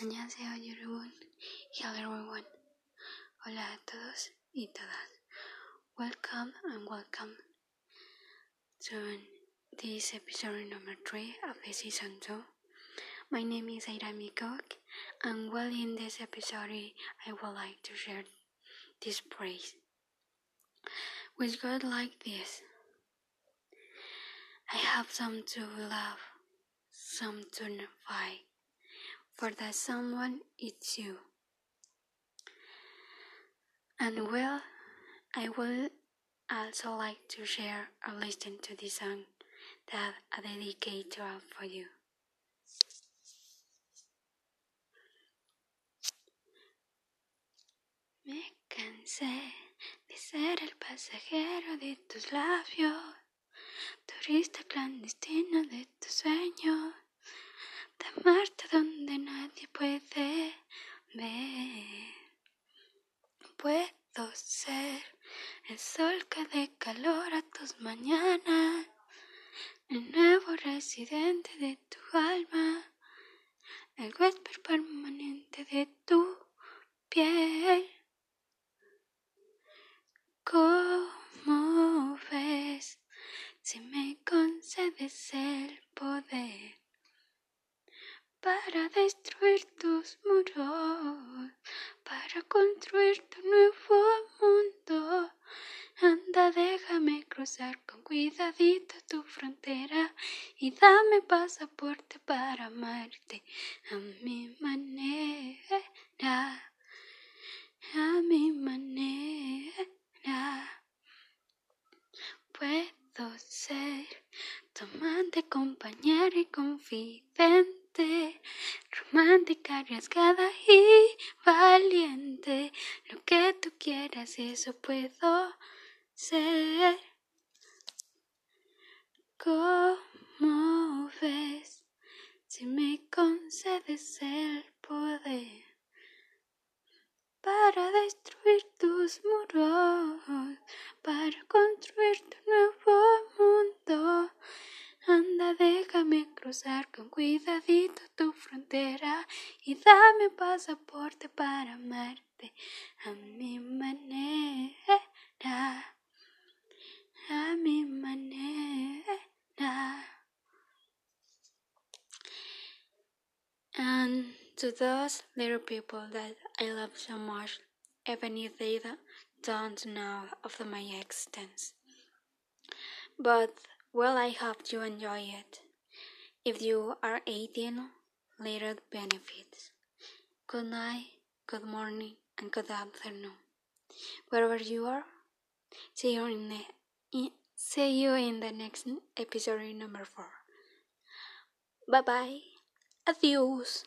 안녕하세요 여러분. Hello everyone. Hola a todos y todas. Welcome and welcome to this episode number 3 of the season 2. My name is Aira Cook and well in this episode I would like to share this praise. Which God like this. I have some to love, some to fight for that someone is you. And well, I would also like to share or listen to this song that I dedicate to all for you. Me cansé de ser el pasajero de tus labios, turista clandestino de tus sueños de amarte donde nadie puede ver. Puedo ser el sol que dé calor a tus mañanas, el nuevo residente de tu alma, el huésped permanente de tu piel. ¿Cómo ves si me concedes el poder? Para destruir tus muros, para construir tu nuevo mundo. Anda, déjame cruzar con cuidadito tu frontera y dame pasaporte para amarte a mi manera, a mi manera. Puedo ser tu amante, compañera y confidente romántica, arriesgada y valiente. Lo que tú quieras, eso puedo ser. ¿Cómo ves si me concedes el poder para destruir tus muros, cruzar con cuidadito tu frontera y dame pasaporte para amarte a mi manera, a mi manera. And to those little people that I love so much, even if they don't know of my existence. But well, I hope you enjoy it. If you are 18, little benefits. Good night, good morning, and good afternoon. Wherever you are, see you in the see you in the next episode number four. Bye bye. Adios.